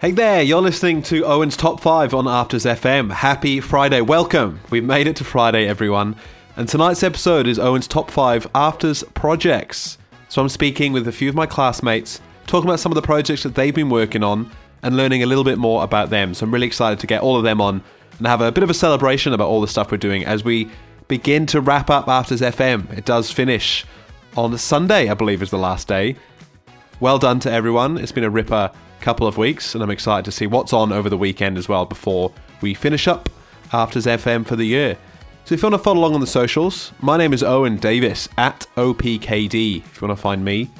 Hey there, you're listening to Owen's Top 5 on Afters FM. Happy Friday. Welcome. We've made it to Friday, everyone. And tonight's episode is Owen's Top 5 Afters projects. So I'm speaking with a few of my classmates, talking about some of the projects that they've been working on and learning a little bit more about them. So I'm really excited to get all of them on and have a bit of a celebration about all the stuff we're doing as we begin to wrap up Afters FM. It does finish on Sunday, I believe, is the last day. Well done to everyone. It's been a ripper couple of weeks, and I'm excited to see what's on over the weekend as well before we finish up Afters FM for the year. So if you want to follow along on the socials, my name is Owen Davis at OPKD if you want to find me.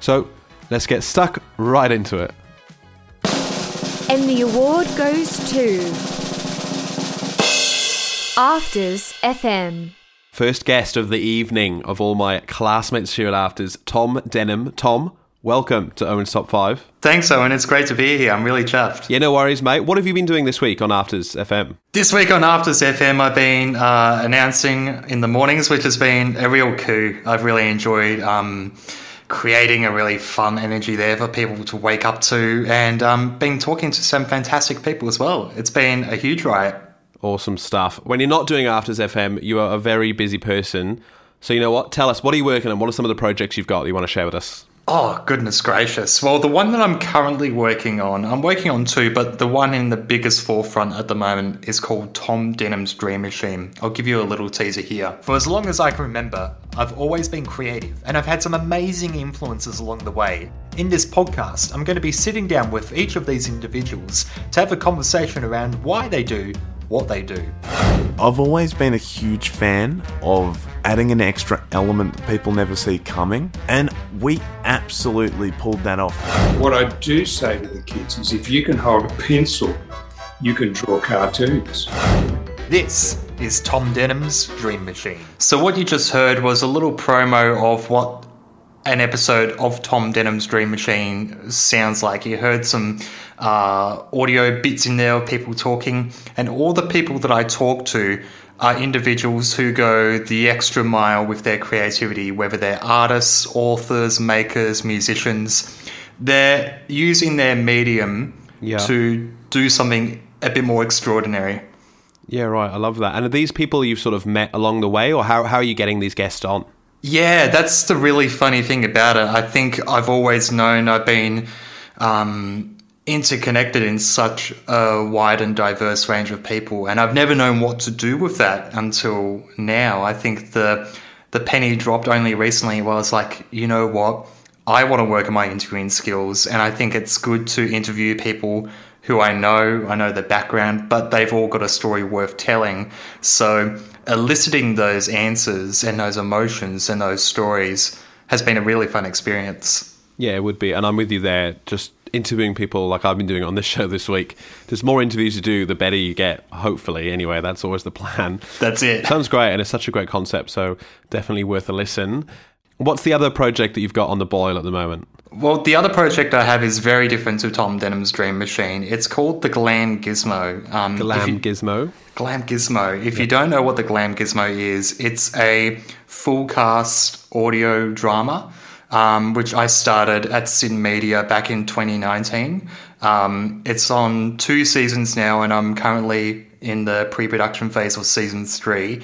So let's get stuck right into it. And the award goes to Afters FM. First guest of the evening of all my classmates here at Afters, Tom Denham. Tom, welcome to Owen's Top 5. Thanks, Owen. It's great to be here. I'm really chuffed. Yeah, no worries, mate. What have you been doing this week on Afters FM? This week on Afters FM, I've been uh, announcing in the mornings, which has been a real coup. I've really enjoyed um, creating a really fun energy there for people to wake up to and um, been talking to some fantastic people as well. It's been a huge riot. Awesome stuff. When you're not doing Afters FM, you are a very busy person. So, you know what? Tell us, what are you working on? What are some of the projects you've got that you want to share with us? Oh, goodness gracious. Well, the one that I'm currently working on, I'm working on two, but the one in the biggest forefront at the moment is called Tom Denham's Dream Machine. I'll give you a little teaser here. For as long as I can remember, I've always been creative and I've had some amazing influences along the way. In this podcast, I'm going to be sitting down with each of these individuals to have a conversation around why they do what they do. I've always been a huge fan of adding an extra element that people never see coming, and we absolutely pulled that off. What I do say to the kids is if you can hold a pencil, you can draw cartoons. This is Tom Denham's Dream Machine. So, what you just heard was a little promo of what an episode of Tom Denham's Dream Machine sounds like. You heard some uh, audio bits in there of people talking, and all the people that I talk to are individuals who go the extra mile with their creativity, whether they're artists, authors, makers, musicians. They're using their medium Yeah. to do something a bit more extraordinary. Yeah, right. I love that. And are these people you've sort of met along the way, or how, how are you getting these guests on? Yeah, that's the really funny thing about it. I think I've always known I've been um, interconnected in such a wide and diverse range of people, and I've never known what to do with that until now. I think the the penny dropped only recently. Where I was like, you know what? I want to work on my interviewing skills, and I think it's good to interview people who I know, I know their background, but they've all got a story worth telling. So eliciting those answers and those emotions and those stories has been a really fun experience. Yeah, it would be. And I'm with you there. Just interviewing people like I've been doing on this show this week. There's more interviews to do, the better you get, hopefully. Anyway, that's always the plan. That's it. Sounds great, and it's such a great concept, so definitely worth a listen. What's the other project that you've got on the boil at the moment? Well, the other project I have is very different to Tom Denham's Dream Machine. It's called the Glam Gizmo. Um, Glam you- Gizmo. Glam Gizmo. If you don't know what the Glam Gizmo is, it's a full cast audio drama, um, which I started at SYN Media back in 2019. Um, it's on two seasons now, and I'm currently in the pre production phase of season three.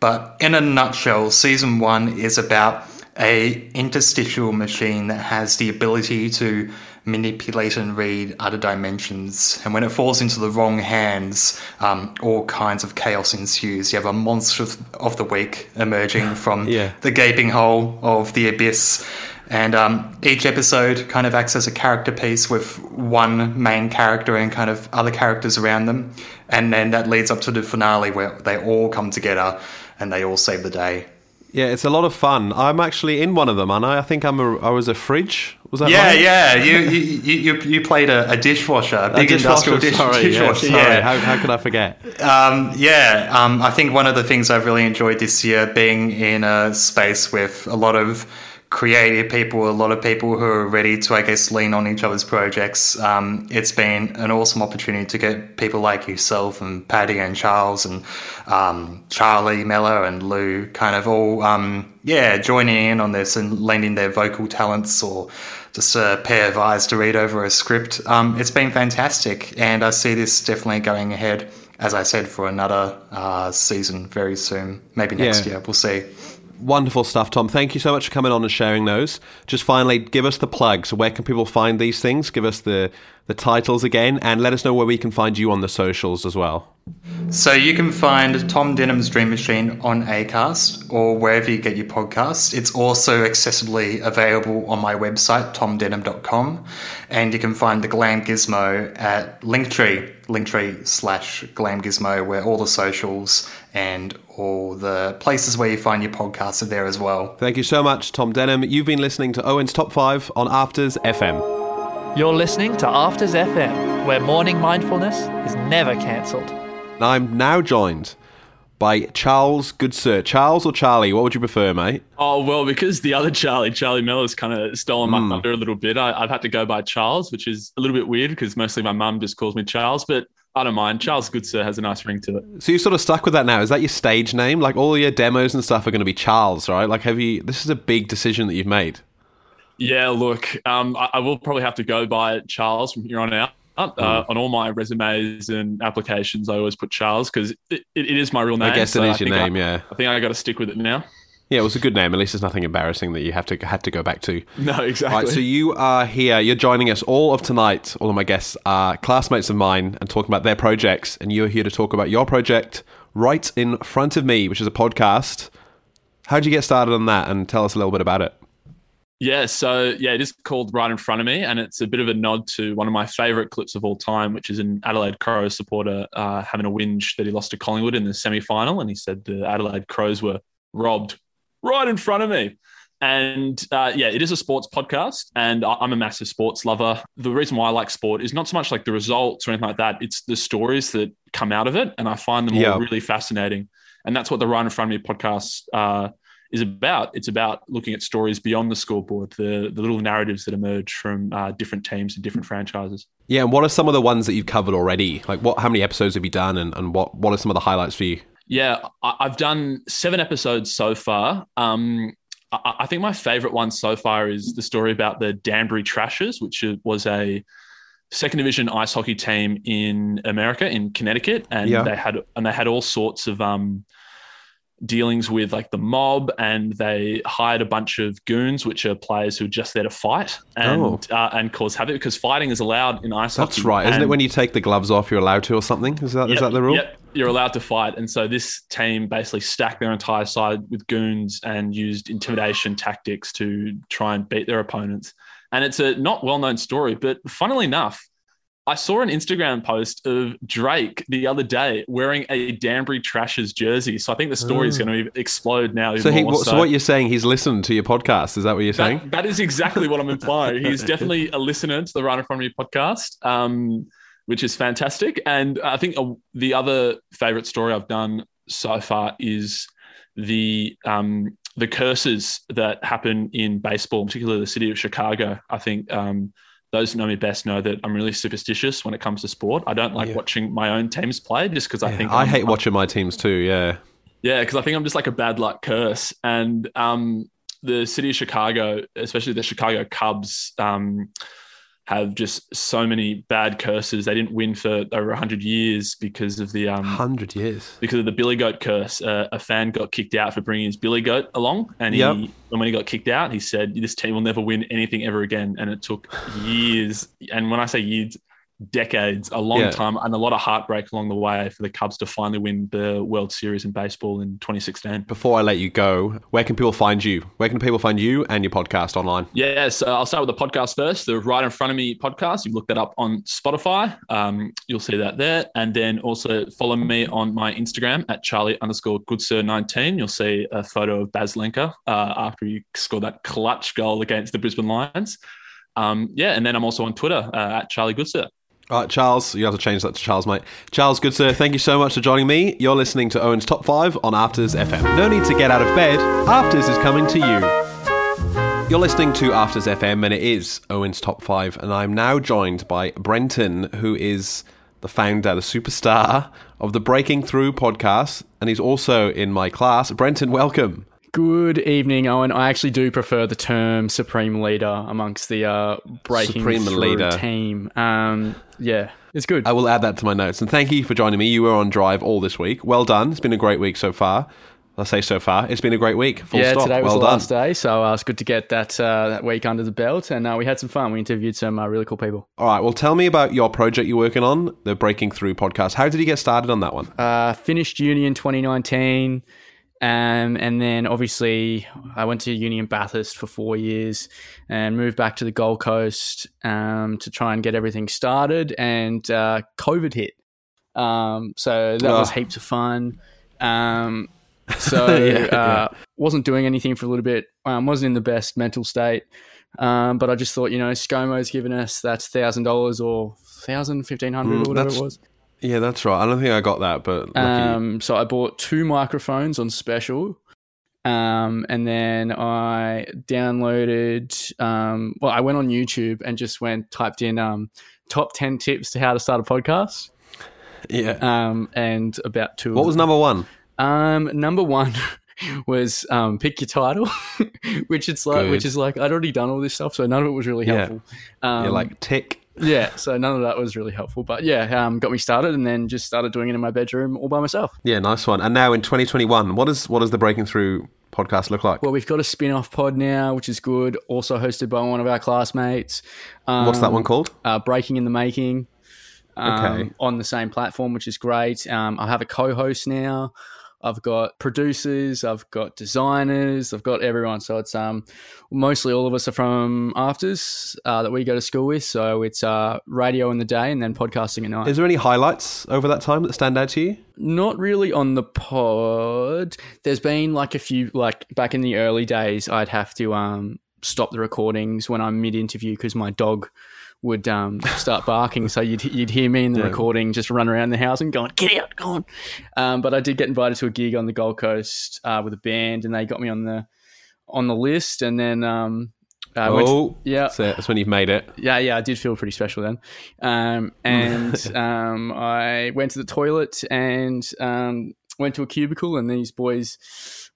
But in a nutshell, season one is about a interstitial machine that has the ability to manipulate and read other dimensions. And when it falls into the wrong hands, um, all kinds of chaos ensues. You have a monster of the week emerging from Yeah. the gaping hole of the abyss. And um, each episode kind of acts as a character piece with one main character and kind of other characters around them. And then that leads up to the finale where they all come together and they all save the day. Yeah, it's a lot of fun. I'm actually in one of them, and I, I think I'm a, I was a fridge. Was that Yeah, right? yeah. You you, you, you played a, a dishwasher, a A big industrial dishwasher, dish, sorry, yeah, sorry. Yeah, How, how could I forget? um, yeah. Um, I think one of the things I've really enjoyed this year being in a space with a lot of creative people, a lot of people who are ready to, I guess, lean on each other's projects. Um, it's been an awesome opportunity to get people like yourself and Paddy and Charles and um, Charlie Miller and Lou kind of all, um, yeah, joining in on this and lending their vocal talents or just a pair of eyes to read over a script. Um, it's been fantastic, and I see this definitely going ahead. As I said, for another uh, season very soon, maybe next Yeah. year. We'll see. Wonderful stuff, Tom. Thank you so much for coming on and sharing those. Just finally, give us the plugs. Where can people find these things? Give us the, the titles again and let us know where we can find you on the socials as well. So you can find Tom Denham's Dream Machine on Acast or wherever you get your podcasts. It's also accessibly available on my website, tomdenham.com. And you can find the Glam Gizmo at Linktree, Linktree slash Glam Gizmo, where all the socials and all the places where you find your podcasts are there as well. Thank you so much, Tom Denham. You've been listening to Owen's Top 5 on Afters FM. You're listening to Afters FM, where morning mindfulness is never cancelled. I'm now joined by Charles Goodsir. Charles or Charlie? What would you prefer, mate? Oh well, because the other Charlie, Charlie Miller's kind of stolen my hmm. thunder a little bit. I, I've had to go by Charles, which is a little bit weird because mostly my mum just calls me Charles, but I don't mind. Charles Goodsir has a nice ring to it. So you're sort of stuck with that now. Is that your stage name? Like all your demos and stuff are going to be Charles, right? Like have you? This is a big decision that you've made. Yeah, look, um, I, I will probably have to go by Charles from here on out. Uh, on all my resumes and applications, I always put Charles because it, it, it is my real name. I guess so it is your name. I, yeah. I think I got to stick with it now. Yeah, it was a good name. At least there's nothing embarrassing that you have to have to go back to. No, exactly. Right, so you are here. You're joining us all of tonight. All of my guests are classmates of mine and talking about their projects, and you're here to talk about your project right in front of me, which is a podcast. How did you get started on that? And tell us a little bit about it. Yeah, so yeah, it is called right in front of me, and it's a bit of a nod to one of my favourite clips of all time, which is an Adelaide Crows supporter uh, having a whinge that he lost to Collingwood in the semi final, and he said the Adelaide Crows were robbed right in front of me. And uh, yeah, it is a sports podcast, and I'm a massive sports lover. The reason why I like sport is not so much like the results or anything like that; it's the stories that come out of it, and I find them Yeah. all really fascinating. And that's what the Right in Front of Me podcast uh, is about. It's about looking at stories beyond the scoreboard, the the little narratives that emerge from uh, different teams and different franchises. Yeah, and what are some of the ones that you've covered already? Like, what? How many episodes have you done, and, and what what are some of the highlights for you? Yeah, I, I've done seven episodes so far. Um, I, I think my favorite one so far is the story about the Danbury Trashers, which was a second division ice hockey team in America, in Connecticut, and Yeah. they had and they had all sorts of um, dealings with like the mob, and they hired a bunch of goons, which are players who are just there to fight and Oh. uh, and cause havoc because fighting is allowed in ice hockey. That's right, isn't it? When you take the gloves off, you're allowed to, or something? Is that is Yep, that the rule? Yep, you're allowed to fight. And so this team basically stacked their entire side with goons and used intimidation tactics to try and beat their opponents. And it's a not well known story, but funnily enough, I saw an Instagram post of Drake the other day wearing a Danbury Trashers jersey. So I think the story is going to explode now. So, he, more so what you're saying? He's listened to your podcast. Is that what you're saying? that, that is exactly what I'm implying. He's definitely a listener to the Right in Front of Me podcast, um, which is fantastic. And I think uh, the other favorite story I've done so far is the um, the curses that happen in baseball, particularly the city of Chicago. I think um, those who know me best know that I'm really superstitious when it comes to sport. I don't like Yeah. watching my own teams play just because I think I I'm- hate watching my teams too. Yeah. yeah, because I think I'm just like a bad luck curse. And um, the city of Chicago, especially the Chicago Cubs, um, have just so many bad curses. They didn't win for over 100 years because of the um, Hundred years. because of the Billy Goat curse. Uh, a fan got kicked out for bringing his Billy Goat along, and he Yep. and when he got kicked out, he said, "This team will never win anything ever again." And it took years, and when I say years, decades, a long Yeah. time, and a lot of heartbreak along the way for the Cubs to finally win the World Series in baseball in 2016. Before I let you go, where can people find you? Where can people find you and your podcast online? Yeah, so I'll start with the podcast first. The Right in Front of Me podcast. You look that up on Spotify. Um, you'll see that there. And then also follow me on my Instagram at Charlie underscore Goodsir19. You'll see a photo of Baz Lenker uh, after you scored that clutch goal against the Brisbane Lions. Um, yeah, and then I'm also on Twitter uh, at Charlie Goodsir. All right, Charles, you have to change that to Charles, mate. Charles, good sir, thank you so much for joining me. You're listening to Owen's Top 5 on Afters FM. No need to get out of bed, Afters is coming to you. You're listening to Afters FM, and it is Owen's Top 5. And I'm now joined by Brenton, who is the founder, the superstar of the Breaking Through podcast. And he's also in my class. Brenton, welcome. Good evening, Owen. I actually do prefer the term supreme leader amongst the uh, breaking Supreme through leader. team. Um, yeah, it's good. I will add that to my notes. And thank you for joining me. You were on drive all this week. Well done. It's been a great week so far. I say so far. It's been a great week. Full yeah, stop. today was well the done. last day, so uh, it's good to get that uh, that week under the belt, and uh, we had some fun. We interviewed some uh, really cool people. All right. Well, tell me about your project you're working on, the Breaking Through podcast. How did you get started on that one? Uh, finished uni in 2019, um, and then obviously I went to uni in Bathurst for four years, and moved back to the Gold Coast um, to try and get everything started. And uh, COVID hit, um, so that was Oh. heaps of fun. Um, so Yeah, uh, wasn't doing anything for a little bit. Um, wasn't in the best mental state. Um, but I just thought, you know, ScoMo's given us that's thousand dollars or thousand, fifteen hundred Mm, or whatever it was. Yeah, that's right. I don't think I got that, but. Um, so I bought two microphones on special. Um, and then I downloaded, um, well, I went on YouTube and just went, typed in, um, top 10 tips to how to start a podcast. yeah. Um, and about two. what was number one? Um, number one was, um, pick your title, which it's like, Good. which is like, I'd already done all this stuff. So none of it was really Yeah. helpful. Um, You're like tick. Yeah, so none of that was really helpful, but yeah, um, got me started and then just started doing it in my bedroom all by myself. Yeah, nice one. And now in 2021, what is what is the Breaking Through podcast look like? Well, we've got a spin off pod now, which is good. Also hosted by one of our classmates. Um, What's that one called? Uh, Breaking in the Making. Um, Okay. On the same platform, which is great. Um, I have a co host now. I've got producers, I've got designers, I've got everyone. So it's um, mostly all of us are from Afters uh, that we go to school with. So it's uh, radio in the day and then podcasting at night. Is there any highlights over that time that stand out to you? Not really on the pod. There's been like a few, like back in the early days, I'd have to um, stop the recordings when I'm mid interview because my dog would um, start barking. so you'd, you'd hear me in the Yeah. recording just run around the house and going, get out, go on. Um, but I did get invited to a gig on the Gold Coast uh, with a band and they got me on the on the list. And then, um, to- oh, yeah. that's, that's when you've made it. yeah, yeah, I did feel pretty special then. Um, and um, I went to the toilet and um, went to a cubicle, and these boys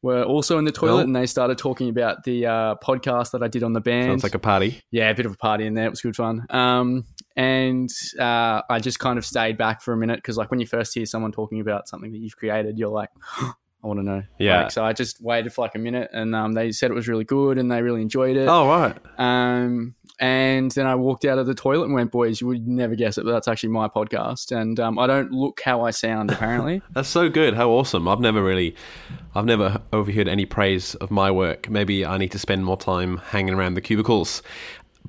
were also in the toilet, and they started talking about the uh, podcast that I did on the band. Sounds like a party. yeah, a bit of a party in there. It was good fun. Um, and uh, I just kind of stayed back for a minute because, like, when you first hear someone talking about something that you've created, you're like, I want to know. Yeah. Like, so I just waited for like a minute, and um, they said it was really good, and they really enjoyed it. Oh, right. Um, and then I walked out of the toilet and went, boys, you would never guess it, but that's actually my podcast. And um, I don't look how I sound, apparently. That's so good. How awesome. I've never really, I've never overheard any praise of my work. Maybe I need to spend more time hanging around the cubicles.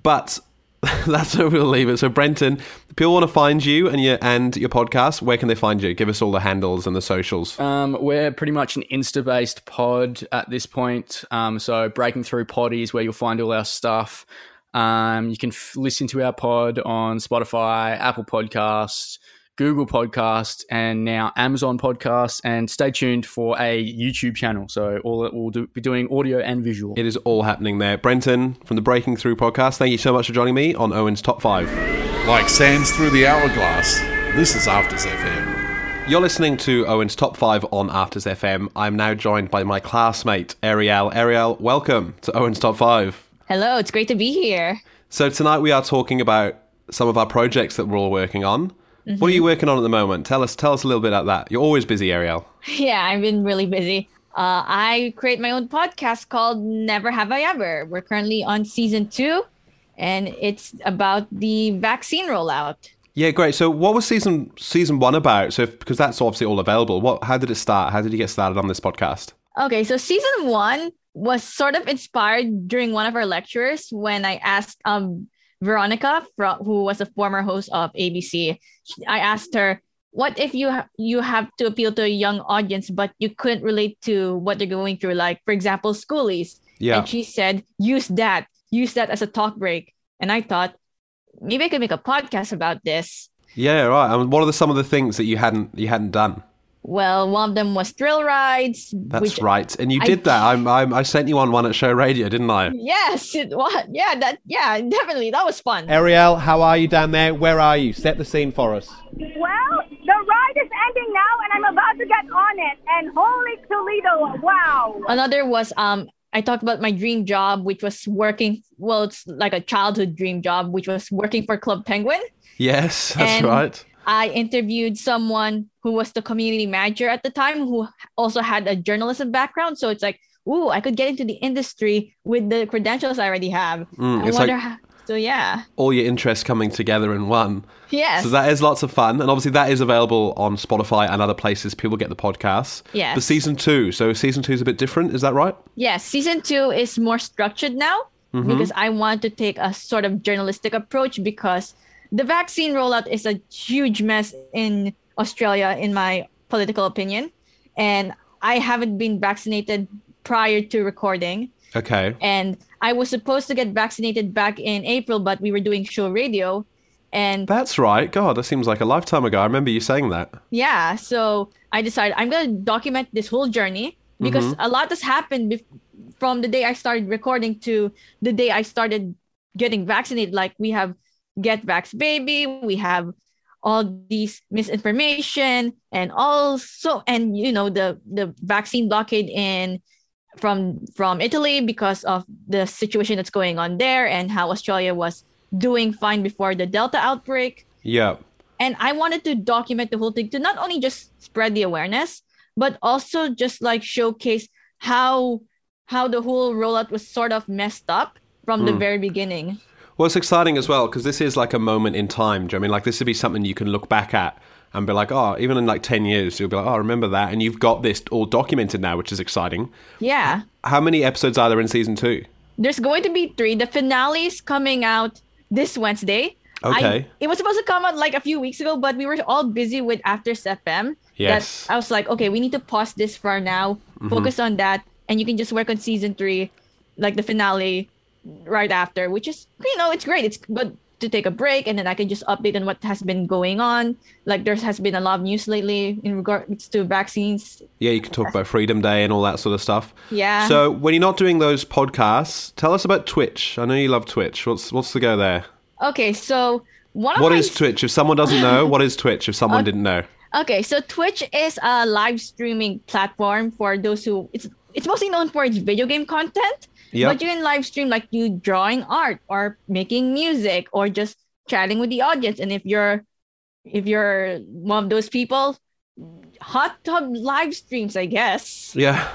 But that's where we'll leave it. So, Brenton, people want to find you and your, and your podcast, where can they find you? Give us all the handles and the socials. um, we're pretty much an Insta based pod at this point. Um, so Breaking Through Poddy is where you'll find all our stuff. Um, you can f- listen to our pod on Spotify, Apple Podcasts, Google Podcast, and now Amazon Podcast. And stay tuned for a YouTube channel. So all that we'll do, be doing audio and visual. It is all happening there. Brenton from the Breaking Through podcast, thank you so much for joining me on Owen's Top 5. Like sands through the hourglass, this is Afters FM. You're listening to Owen's Top 5 on Afters FM. I'm now joined by my classmate, Ariel. Ariel, welcome to Owen's Top 5. Hello, it's great to be here. So tonight we are talking about some of our projects that we're all working on. What are you working on at the moment? Tell us tell us a little bit about that. You're always busy, Ariel. Yeah, I've been really busy. Uh, I create my own podcast called Never Have I Ever. We're currently on season two, and it's about the vaccine rollout. Yeah, great. So what was season season 1 about? So if, because that's obviously all available. What how did it start? How did you get started on this podcast? Okay, so season one was sort of inspired during one of our lectures when I asked um Veronica, who was a former host of ABC. I asked her, "What if you ha- you have to appeal to a young audience, but you couldn't relate to what they're going through? Like, for example, schoolies." Yeah. And she said, "Use that. Use that as a talk break." And I thought, maybe I could make a podcast about this. Yeah, right. I And what are the, some of the things that you hadn't you hadn't done? Well, one of them was thrill rides. That's which- right. And you I- did that. I'm, I'm, I sent you on one at Show Radio, didn't I? Yes, it was. Yeah, that. Yeah, definitely. That was fun. Ariel, how are you down there? Where are you? Set the scene for us. Well, the ride is ending now, and I'm about to get on it. And holy Toledo, wow! Another was um I talked about my dream job, which was working. Well, it's like a childhood dream job, which was working for Club Penguin. Yes, that's And right. I interviewed someone who was the community manager at the time, who also had a journalism background. So it's like, ooh, I could get into the industry with the credentials I already have. Mm, I wonder like- how. So yeah, All your interests coming together in one. yes, So that is lots of fun. And obviously, that is available on Spotify and other places people get the podcasts. Yes. The season two. So season two is a bit different. Is that right? yes. Season two is more structured now Mhm. because I want to take a sort of journalistic approach because the vaccine rollout is a huge mess in Australia, in my political opinion, and I haven't been vaccinated prior to recording. Okay. and I was supposed to get vaccinated back in April, but we were doing show radio, and That's right. God, that seems like a lifetime ago. I remember you saying that. yeah, so I decided I'm gonna document this whole journey because Mhm. a lot has happened bef- from the day I started recording to the day I started getting vaccinated. Like we have Get Vax Baby, we have all these misinformation and also and you know the the vaccine blockade in from from Italy because of the situation that's going on there and how Australia was doing fine before the Delta outbreak. Yeah. And I wanted to document the whole thing to not only just spread the awareness, but also just like showcase how how the whole rollout was sort of messed up from the Mm. very beginning. Well, it's exciting as well because this is like a moment in time. Do you know I mean like this would be something you can look back at and be like, oh, even in like 10 years, you'll be like, oh, I remember that. And you've got this all documented now, which is exciting. Yeah. How many episodes are there in season two? There's going to be three. The finale is coming out this Wednesday. Okay. I, it was supposed to come out like a few weeks ago, but we were all busy with After FM. Yes. That I was like, okay, we need to pause this for now, Mhm. focus on that, and you can just work on season three, like the finale, right after. Which is, you know, it's great. It's good to take a break, and then I can just update on what has been going on. Like there has been a lot of news lately in regards to vaccines. Yeah, you can talk about Freedom Day and all that sort of stuff. Yeah. So when you're not doing those podcasts, tell us about Twitch. I know you love Twitch. What's what's the go there? Okay, so one of What my is Twitch? If someone doesn't know, what is Twitch? If someone Uh, didn't know. Okay, so Twitch is a live streaming platform for those who it's it's mostly known for its video game content. Yep. But you can live stream like you drawing art or making music or just chatting with the audience. And if you're if you're one of those people, hot tub live streams, I guess. Yeah,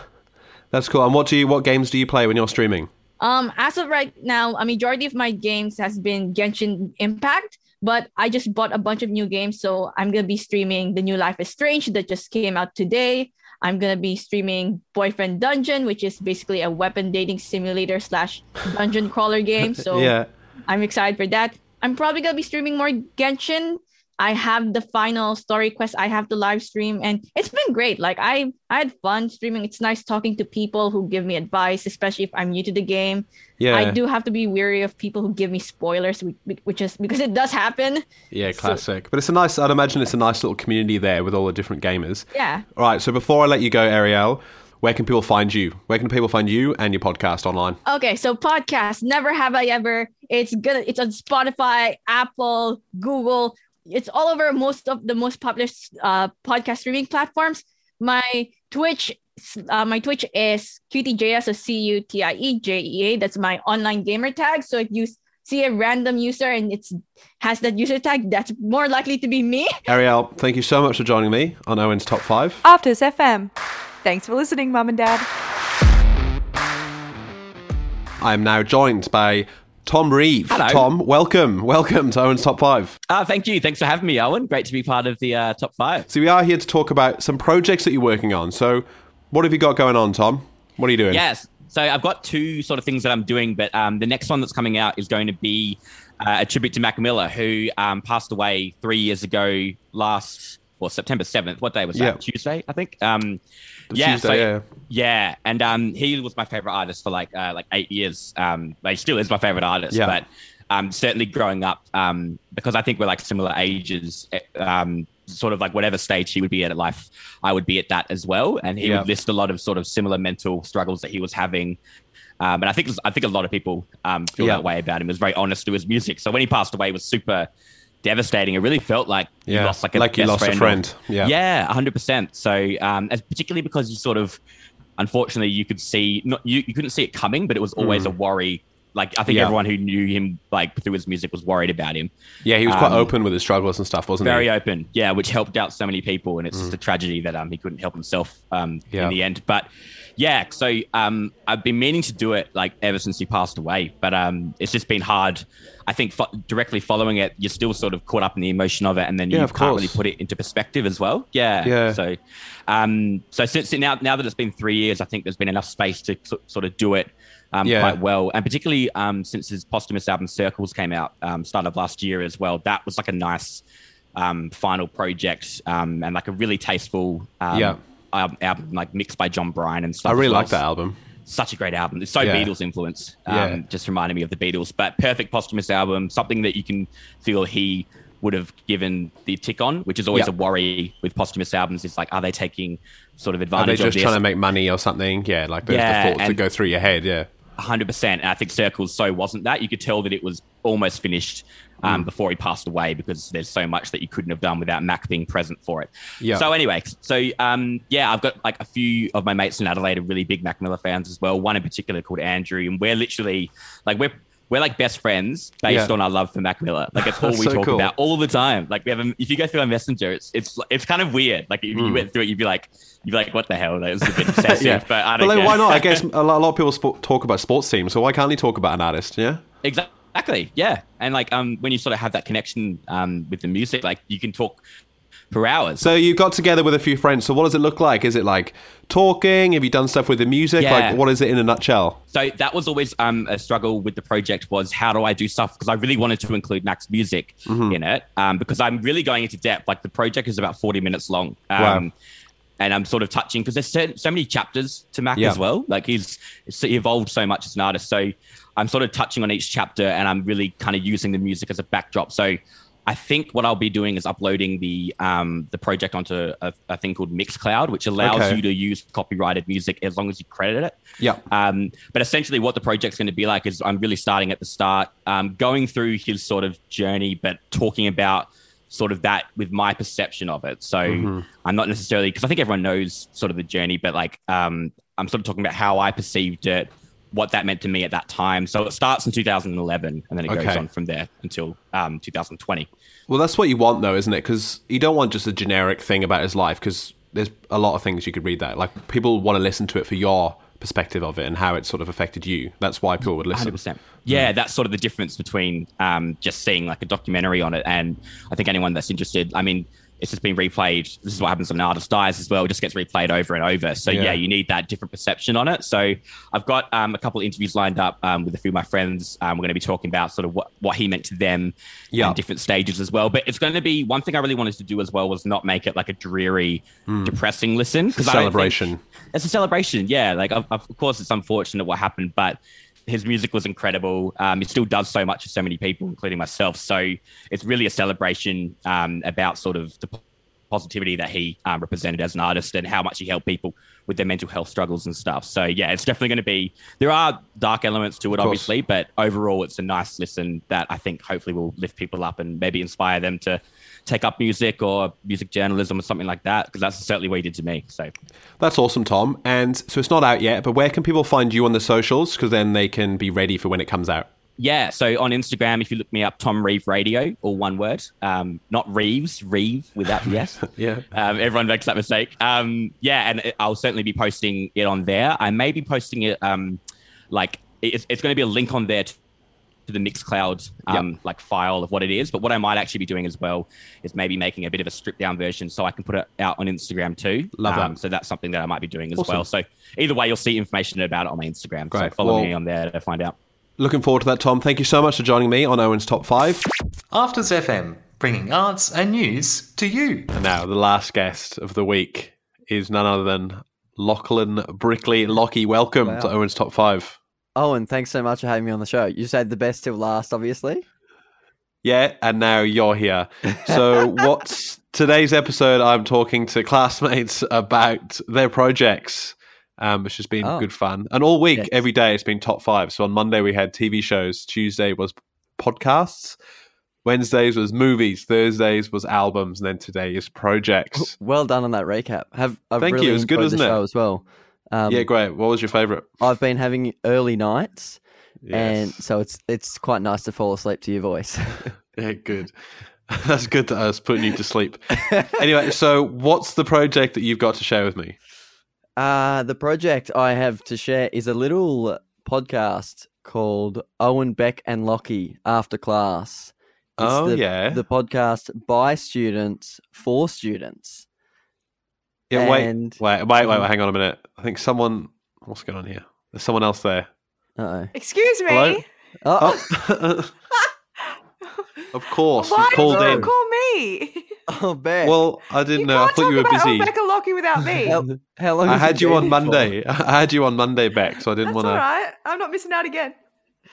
that's cool. And what do you? What games do you play when you're streaming? Um, as of right now, a majority of my games has been Genshin Impact, but I just bought a bunch of new games, so I'm gonna be streaming the new Life is Strange that just came out today. I'm gonna be streaming Boyfriend Dungeon, which is basically a weapon dating simulator slash dungeon crawler game. So yeah. I'm excited for that. I'm probably gonna be streaming more Genshin. I have the final story quest I have the live stream, and it's been great. Like I, I had fun streaming. It's nice talking to people who give me advice, especially if I'm new to the game. Yeah. I do have to be wary of people who give me spoilers, which is because it does happen. Yeah, classic. but it's a nice. I'd imagine it's a nice little community there with all the different gamers. Yeah. All right. So before I let you go, Ariel, where can people find you? Where can people find you and your podcast online? Okay, so podcast, never have I ever. It's good. It's on Spotify, Apple, Google. It's all over most of the most popular uh, podcast streaming platforms. My Twitch, uh, my Twitch is QTJS, so C U T I E J E A. That's my online gamer tag. So if you see a random user and it's has that user tag, that's more likely to be me. Ariel, thank you so much for joining me on Owen's Top Five. Afters FM. Thanks for listening, Mum and Dad. I am now joined by Tom Reeve. Hello. Tom, welcome. Welcome to Owen's Top Five. Ah, thank you. Thanks for having me, Owen. Great to be part of the uh, top five. So we are here to talk about some projects that you're working on. So what have you got going on, Tom? What are you doing? Yes. So I've got two sort of things that I'm doing, but um, the next one that's coming out is going to be uh, a tribute to Mac Miller, who um, passed away three years ago last, well, September 7th. What day was that? Yeah. Tuesday, I think. Um, yeah, Tuesday, so- yeah. yeah, and um, he was my favorite artist for like uh, like eight years. Um, he still is my favorite artist. Yeah. But um, certainly growing up, um, because I think we're like similar ages. eh, Um, sort of like whatever stage he would be at in life, I would be at that as well. And he Yeah. would list a lot of sort of similar mental struggles that he was having. Um, and I think I think a lot of people um, feel Yeah. that way about him. He was very honest to his music. So when he passed away, it was super devastating. It really felt like Yeah, you lost like a like you lost a friend or- friend. Yeah. yeah, hundred percent. So um, as, particularly because you sort of, unfortunately, you could see not you, you couldn't see it coming, but it was always Mm. a worry. Like I think Yeah. everyone who knew him like through his music was worried about him. Yeah, he was quite Um, open with his struggles and stuff, wasn't very he? Very open, yeah, which helped out so many people, and it's Mm. just a tragedy that um he couldn't help himself um Yeah. in the end. But yeah, so um I've been meaning to do it like ever since he passed away, but um it's just been hard. I think fo- directly following it, you're still sort of caught up in the emotion of it, and then you Yeah, can't course. really put it into perspective as well. Yeah, Yeah. So um so since now now that it's been three years, I think there's been enough space to so- sort of do it. Um, Yeah. quite well, and particularly um, since his posthumous album Circles came out um, start of last year as well. That was like a nice um, final project um, and like a really tasteful um, Yeah. Album, album, like mixed by Jon Brion and stuff. I really well. like that album. Such a great album. It's so Yeah. Beatles influence. Um, Yeah. Just reminded me of the Beatles, but perfect posthumous album. Something that you can feel he would have given the tick on, which is always Yeah. a worry with posthumous albums. Is like, are they taking sort of advantage? Are they just trying to make money or something? Yeah, like those Yeah, the thoughts that go through your head. Yeah. Hundred percent. And I think Circles so wasn't that. You could tell that it was almost finished um, Mm. before he passed away because there's so much that you couldn't have done without Mac being present for it. Yeah. So anyway, so um, yeah, I've got like a few of my mates in Adelaide are really big Mac Miller fans as well. One in particular called Andrew, and we're literally like we're. We're like best friends based Yeah. on our love for Mac Miller. Like it's all we so talk cool. about all the time. Like we have, a, if you go through our messenger, it's it's it's kind of weird. Like if you Mm. went through it, you'd be like, you'd be like, what the hell? That was a bit excessive. But I don't then care. why not? I guess a lot, a lot of people spo- talk about sports teams, so why can't he talk about an artist? Yeah. Exactly. Yeah. And like um when you sort of have that connection um with the music, like you can talk for hours. So you got together with a few friends. So what does it look like? Is it like talking? Have you done stuff with the music? Yeah. Like what is it in a nutshell? So that was always um, a struggle with the project was how do I do stuff because I really wanted to include Mac's music Mhm. in it um, because I'm really going into depth. Like the project is about 40 minutes long. Um, Wow. And I'm sort of touching because there's so, so many chapters to Mac Yeah. as well. Like he's, he evolved so much as an artist. So I'm sort of touching on each chapter and I'm really kind of using the music as a backdrop. So I think what I'll be doing is uploading the um, the project onto a, a thing called Mixcloud, which allows Okay. you to use copyrighted music as long as you credit it. Yeah. Um, but essentially, what the project's going to be like is I'm really starting at the start, um, going through his sort of journey, but talking about sort of that with my perception of it. So Mhm. I'm not necessarily because I think everyone knows sort of the journey, but like um, I'm sort of talking about how I perceived it, what that meant to me at that time. So it starts in 2011, and then it goes on from there until um, 2020. Well, that's what you want, though, isn't it? Because you don't want just a generic thing about his life. Because there's a lot of things you could read that. Like people want to listen to it for your perspective of it and how it sort of affected you. That's why people would listen. 100%. Yeah, that's sort of the difference between um, just seeing like a documentary on it. And I think anyone that's interested, I mean, it's just been replayed. This is what happens when an artist dies as well. It just gets replayed over and over. So Yeah. yeah, you need that different perception on it. So I've got um, a couple of interviews lined up um, with a few of my friends. Um, we're going to be talking about sort of what, what he meant to them Yeah. different stages as well. But it's going to be one thing I really wanted to do as well was not make it like a dreary, Mm. depressing listen. It's a I don't think- celebration. it's a celebration, yeah. Like, of, of course, it's unfortunate what happened, but his music was incredible. Um, he still does so much for so many people, including myself. So it's really a celebration um, about sort of the positivity that he um, represented as an artist and how much he helped people with their mental health struggles and stuff. So yeah, it's definitely going to be. There are dark elements to it, obviously, but overall, it's a nice listen that I think hopefully will lift people up and maybe inspire them to take up music or music journalism or something like that. Because that's certainly what he did to me. So. That's awesome, Tom. And so it's not out yet, but where can people find you on the socials? Because then they can be ready for when it comes out. Yeah, so on Instagram, if you look me up, Tom Reeve Radio, all one word, um, not Reeves, Reeve without the S. Yeah. Um, everyone makes that mistake. Um, yeah, and I'll certainly be posting it on there. I may be posting it, um, like it's, it's going to be a link on there to, to the Mixcloud um, like file of what it is. But what I might actually be doing as well is maybe making a bit of a stripped down version so I can put it out on Instagram too. Love that. Um, So that's something that I might be doing as Awesome. well. So either way, you'll see information about it on my Instagram. Great. So follow Well- me on there to find out. Looking forward to that, Tom. Thank you so much for joining me on Owen's Top 5. Afters FM, bringing arts and news to you. And now, the last guest of the week is none other than Lachlan Brickley. Lockie, welcome Wow. to Owen's Top 5. Owen, thanks so much for having me on the show. You said the best till last, obviously. Yeah, and now you're here. So, what's today's episode? I'm talking to classmates about their projects, um, which has been Oh. good fun. And all week, Yes. every day, it's been top five. So, on Monday, we had TV shows, Tuesday was podcasts, Wednesdays was movies, Thursdays was albums, and then today is projects. Well done on that recap. Have I've Thank you, really it was good, wasn't it? show as well. Um, yeah, great. What was your favorite? I've been having early nights, and so it's it's quite nice to fall asleep to your voice. Yeah, good. That's good that I was putting you to sleep. anyway, so what's the project that you've got to share with me? Uh, the project I have to share is a little podcast called Owen Beck and Lockie After Class. It's Oh, the, yeah. the podcast by students for students. Yeah, wait, And- wait, wait, wait, wait, hang on a minute. I think someone. What's going on here? There's someone else there. Uh Excuse me. Hello? oh. Oh. of course, Why you called did you in. call me? Oh, Beck. Well, I didn't know. I Can't thought talk you were about busy. Rebecca Lockie without me. how, how long? I have had you been on here for? Monday. I had you on Monday, Beck, so I didn't want all to. right. I'm not missing out again.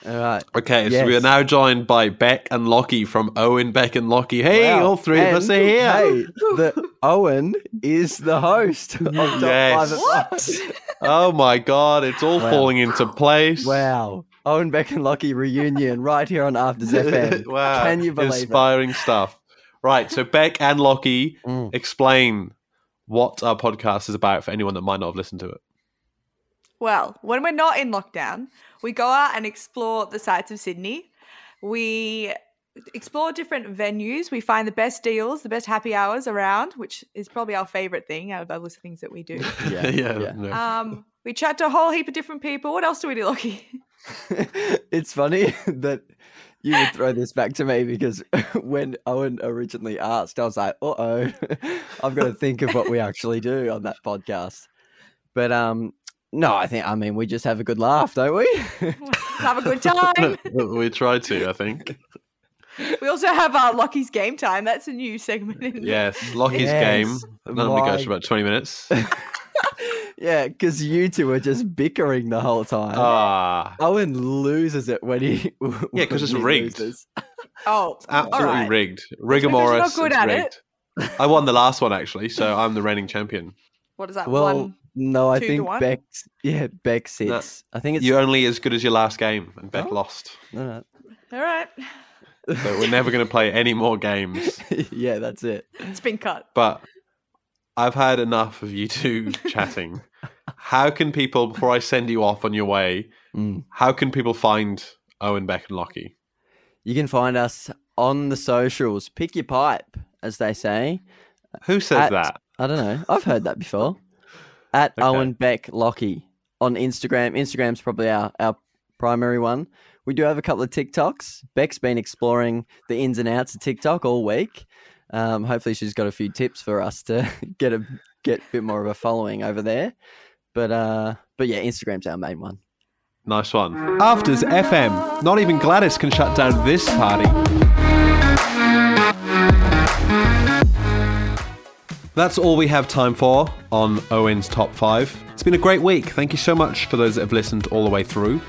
All right. Okay, so we are now joined by Beck and Lockie from Owen, Beck and Lockie. Hey, Wow. all three of us are here. Hey, the Owen is the host of Top Yes. Five at What? Oh my god, it's all Wow. falling into place. Wow. Owen Beck and Lockie reunion right here on After FM. wow. Can you believe Inspiring stuff. Right, so Beck and Lockie Mm. explain what our podcast is about for anyone that might not have listened to it. Well, when we're not in lockdown, we go out and explore the sights of Sydney. We explore different venues. We find the best deals, the best happy hours around, which is probably our favorite thing out of all the things that we do. it? Yeah. yeah. yeah. no. Um, we chat to a whole heap of different people. What else do we do, Lockie? it's funny that you would throw this back to me because when Owen originally asked, I was like, uh oh, I've got to think of what we actually do on that podcast. But um, no, I think, I mean, we just have a good laugh, don't we? Have a good time. we try to, I think. we also have our Lockie's game time. That's a new segment. In Yes, Lockie's Yes, game. Normally goes my- for about 20 minutes. Yeah, because you two are just bickering the whole time. Ah, Owen loses it when he. Yeah, 'cause it's when he rigged. loses. Oh, absolutely all right. rigged. Just because you're Rigamoris. not good at rigged. I won the last one, actually, so I'm the reigning champion. What is that? Well, one. no, I two think one? Beck. Yeah, Beck sits. I think it's. You're only as good as your last game, and Beck Oh. lost. Alright. All right. So we're never going to play any more games. yeah, that's it. It's been cut. But I've had enough of you two chatting. How can people, before I send you off on your way, Mm. how can people find Owen, Beck, and Lockie? You can find us on the socials. Pick your pipe, as they say. Who says At- that? I don't know. I've heard that before. At Okay. Owen Beck Lockie on Instagram. Instagram's probably our, our primary one. We do have a couple of TikToks. Beck's been exploring the ins and outs of TikTok all week. Um, hopefully, she's got a few tips for us to get a get a bit more of a following over there. But uh, but yeah, Instagram's our main one. Nice one. Afters FM. Not even Gladys can shut down this party. That's all we have time for on Owen's Top 5. It's been a great week. Thank you so much for those that have listened all the way through.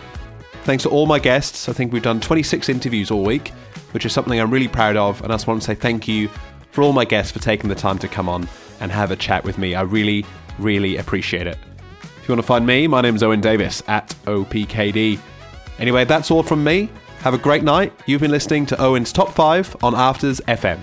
Thanks to all my guests. I think we've done 26 interviews all week, which is something I'm really proud of. And I just want to say thank you for all my guests for taking the time to come on and have a chat with me. I really, really appreciate it. If you want to find me, my name's Owen Davis at OPKD. Anyway, that's all from me. Have a great night. You've been listening to Owen's Top 5 on Afters FM.